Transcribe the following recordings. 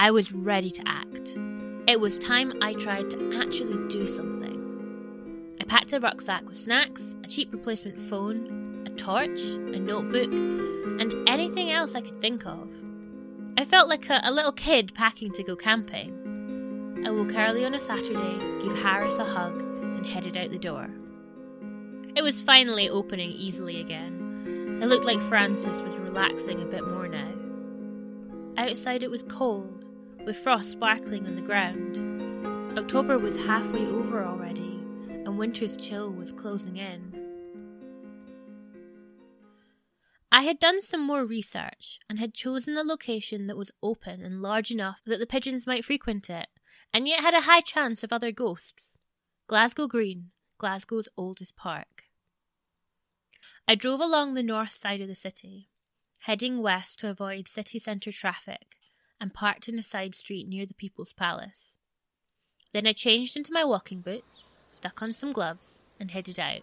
I was ready to act. It was time I tried to actually do something. I packed a rucksack with snacks, a cheap replacement phone, a torch, a notebook, and anything else I could think of. I felt like a, a little kid packing to go camping. I woke early on a Saturday, gave Harris a hug, and headed out the door. It was finally opening easily again. It looked like Francis was relaxing a bit more now. Outside it was cold, with frost sparkling on the ground. October was halfway over already, and winter's chill was closing in. I had done some more research and had chosen a location that was open and large enough that the pigeons might frequent it, and yet had a high chance of other ghosts. Glasgow Green, Glasgow's oldest park. I drove along the north side of the city, heading west to avoid city centre traffic, and parked in a side street near the People's Palace. Then I changed into my walking boots, stuck on some gloves, and headed out.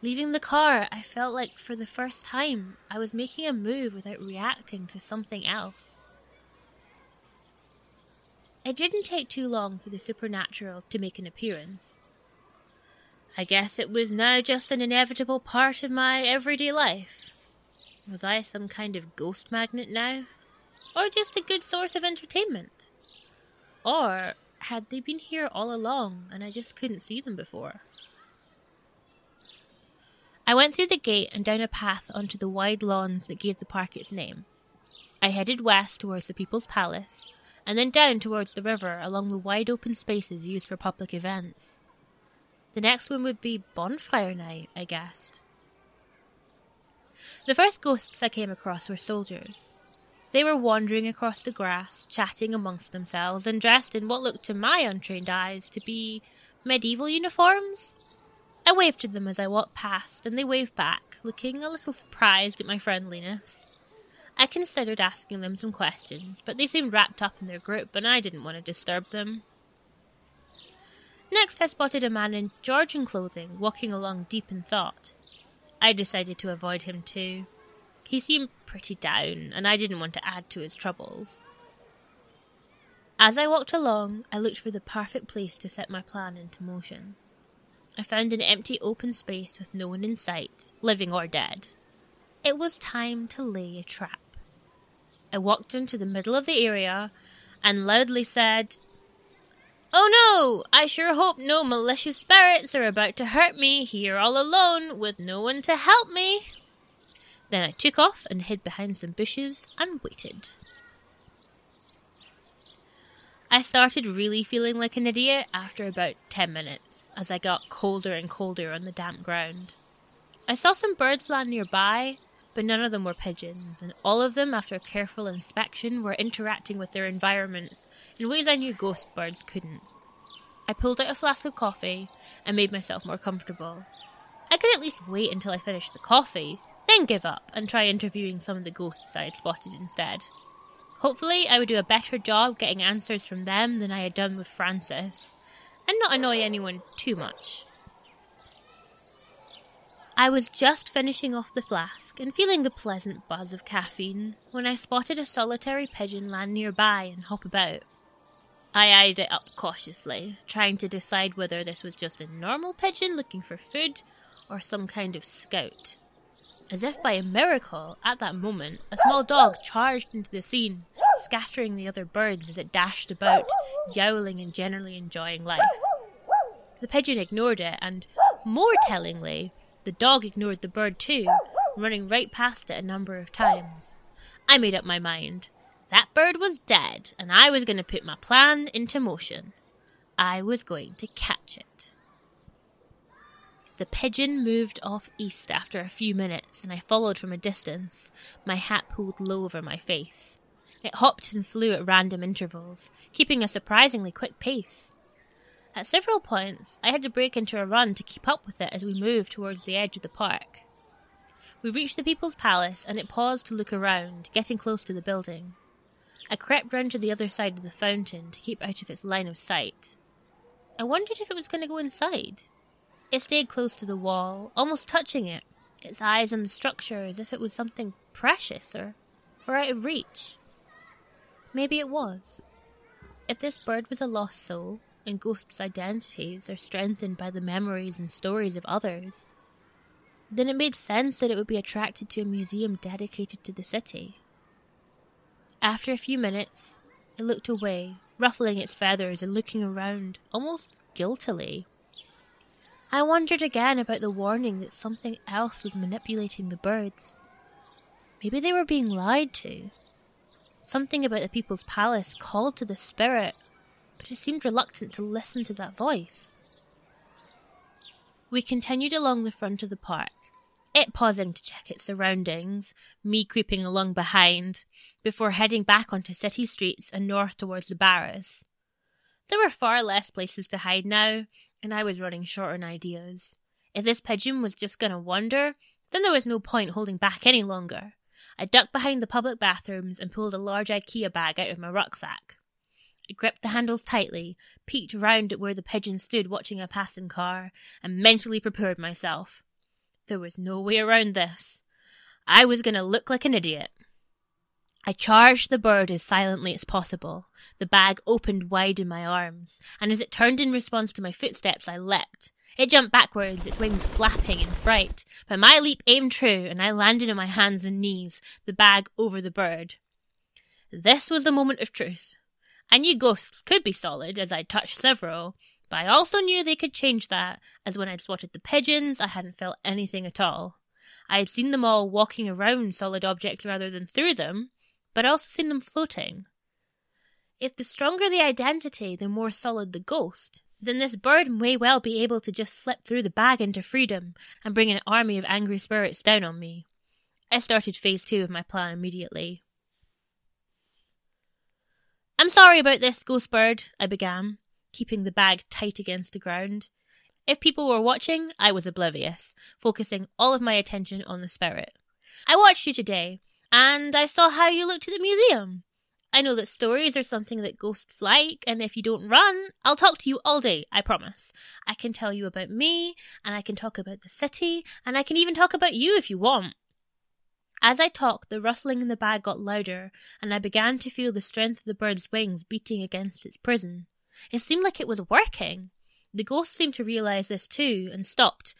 Leaving the car, I felt like for the first time I was making a move without reacting to something else. It didn't take too long for the supernatural to make an appearance. I guess it was now just an inevitable part of my everyday life. Was I some kind of ghost magnet now? Or just a good source of entertainment? Or had they been here all along and I just couldn't see them before? I went through the gate and down a path onto the wide lawns that gave the park its name. I headed west towards the People's Palace, and then down towards the river along the wide open spaces used for public events. The next one would be bonfire night, I guessed. The first ghosts I came across were soldiers. They were wandering across the grass, chatting amongst themselves, and dressed in what looked to my untrained eyes to be medieval uniforms. I waved to them as I walked past, and they waved back, looking a little surprised at my friendliness. I considered asking them some questions, but they seemed wrapped up in their group, and I didn't want to disturb them. Next, I spotted a man in Georgian clothing walking along deep in thought. I decided to avoid him too. He seemed pretty down, and I didn't want to add to his troubles. As I walked along, I looked for the perfect place to set my plan into motion. I found an empty open space with no one in sight, living or dead. It was time to lay a trap. I walked into the middle of the area and loudly said, Oh no! I sure hope no malicious spirits are about to hurt me here all alone with no one to help me. Then I took off and hid behind some bushes and waited. I started really feeling like an idiot after about 10 minutes as I got colder and colder on the damp ground. I saw some birds land nearby, but none of them were pigeons, and all of them, after careful inspection, were interacting with their environments in ways I knew ghost birds couldn't. I pulled out a flask of coffee and made myself more comfortable. I could at least wait until I finished the coffee, then give up and try interviewing some of the ghosts I had spotted instead. Hopefully, I would do a better job getting answers from them than I had done with Francis, and not annoy anyone too much. I was just finishing off the flask and feeling the pleasant buzz of caffeine when I spotted a solitary pigeon land nearby and hop about. I eyed it up cautiously, trying to decide whether this was just a normal pigeon looking for food or some kind of scout. As if by a miracle, at that moment, a small dog charged into the scene, scattering the other birds as it dashed about, yowling and generally enjoying life. The pigeon ignored it, and, more tellingly, the dog ignored the bird too, running right past it a number of times. I made up my mind. That bird was dead, and I was going to put my plan into motion. I was going to catch it. The pigeon moved off east after a few minutes, and I followed from a distance, my hat pulled low over my face. It hopped and flew at random intervals, keeping a surprisingly quick pace. At several points, I had to break into a run to keep up with it as we moved towards the edge of the park. We reached the People's Palace, and it paused to look around, getting close to the building. I crept round to the other side of the fountain to keep out of its line of sight. I wondered if it was going to go inside. It stayed close to the wall, almost touching it, its eyes on the structure as if it was something precious or, or out of reach. maybe it was. If this bird was a lost soul, and ghosts' identities are strengthened by the memories and stories of others, then it made sense that it would be attracted to a museum dedicated to the city. After a few minutes, it looked away, ruffling its feathers and looking around almost guiltily. I wondered again about the warning that something else was manipulating the birds. Maybe they were being lied to. Something about the people's palace called to the spirit, but it seemed reluctant to listen to that voice. We continued along the front of the park, it pausing to check its surroundings, me creeping along behind, before heading back onto city streets and north towards the barras. There were far less places to hide now, and I was running short on ideas. If this pigeon was just going to wander, then there was no point holding back any longer. I ducked behind the public bathrooms and pulled a large IKEA bag out of my rucksack. I gripped the handles tightly, peeked round at where the pigeon stood watching a passing car, and mentally prepared myself. There was no way around this. I was going to look like an idiot. I charged the bird as silently as possible. The bag opened wide in my arms, and as it turned in response to my footsteps, I leapt. It jumped backwards, its wings flapping in fright, but my leap aimed true, and I landed on my hands and knees, the bag over the bird. This was the moment of truth. I knew ghosts could be solid, as I'd touched several, but I also knew they could change that, as when I'd swatted the pigeons, I hadn't felt anything at all. I had seen them all walking around solid objects rather than through them, but also seen them floating. If the stronger the identity, the more solid the ghost, then this bird may well be able to just slip through the bag into freedom and bring an army of angry spirits down on me. I started phase two of my plan immediately. I'm sorry about this, Ghost Bird, I began, keeping the bag tight against the ground. If people were watching, I was oblivious, focusing all of my attention on the spirit. I watched you today, and I saw how you looked at the museum. I know that stories are something that ghosts like, and if you don't run, I'll talk to you all day, I promise. I can tell you about me, and I can talk about the city, and I can even talk about you if you want. As I talked, the rustling in the bag got louder, and I began to feel the strength of the bird's wings beating against its prison. It seemed like it was working. The ghost seemed to realize this too, and stopped.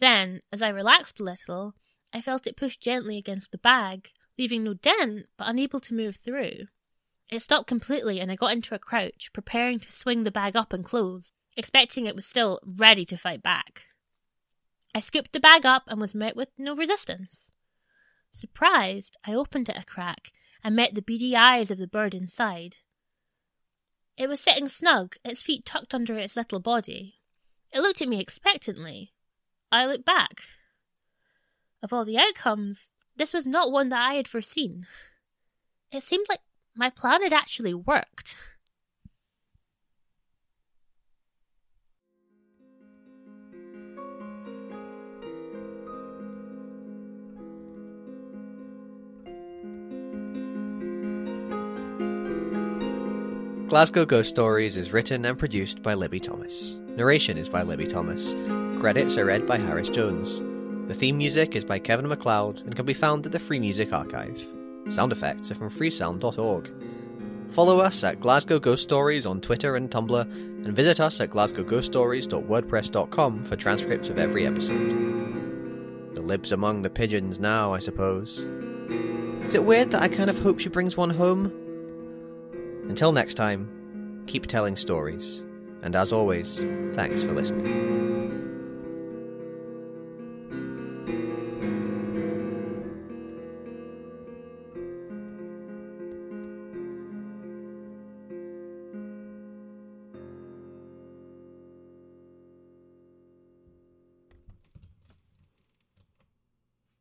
Then, as I relaxed a little, I felt it push gently against the bag, leaving no dent, but unable to move through. It stopped completely, and I got into a crouch, preparing to swing the bag up and close, expecting it was still ready to fight back. I scooped the bag up and was met with no resistance. Surprised, I opened it a crack and met the beady eyes of the bird inside. It was sitting snug, its feet tucked under its little body. It looked at me expectantly. I looked back. Of all the outcomes, this was not one that I had foreseen. It seemed like my plan had actually worked. Glasgow Ghost Stories is written and produced by Libby Thomas. Narration is by Libby Thomas. Credits are read by Harris Jones. The theme music is by Kevin MacLeod and can be found at the Free Music Archive. Sound effects are from freesound.org. Follow us at Glasgow Ghost Stories on Twitter and Tumblr, and visit us at glasgowghoststories.wordpress.com for transcripts of every episode. The lib's among the pigeons now, I suppose. Is it weird that I kind of hope she brings one home? Until next time, keep telling stories, and as always, thanks for listening.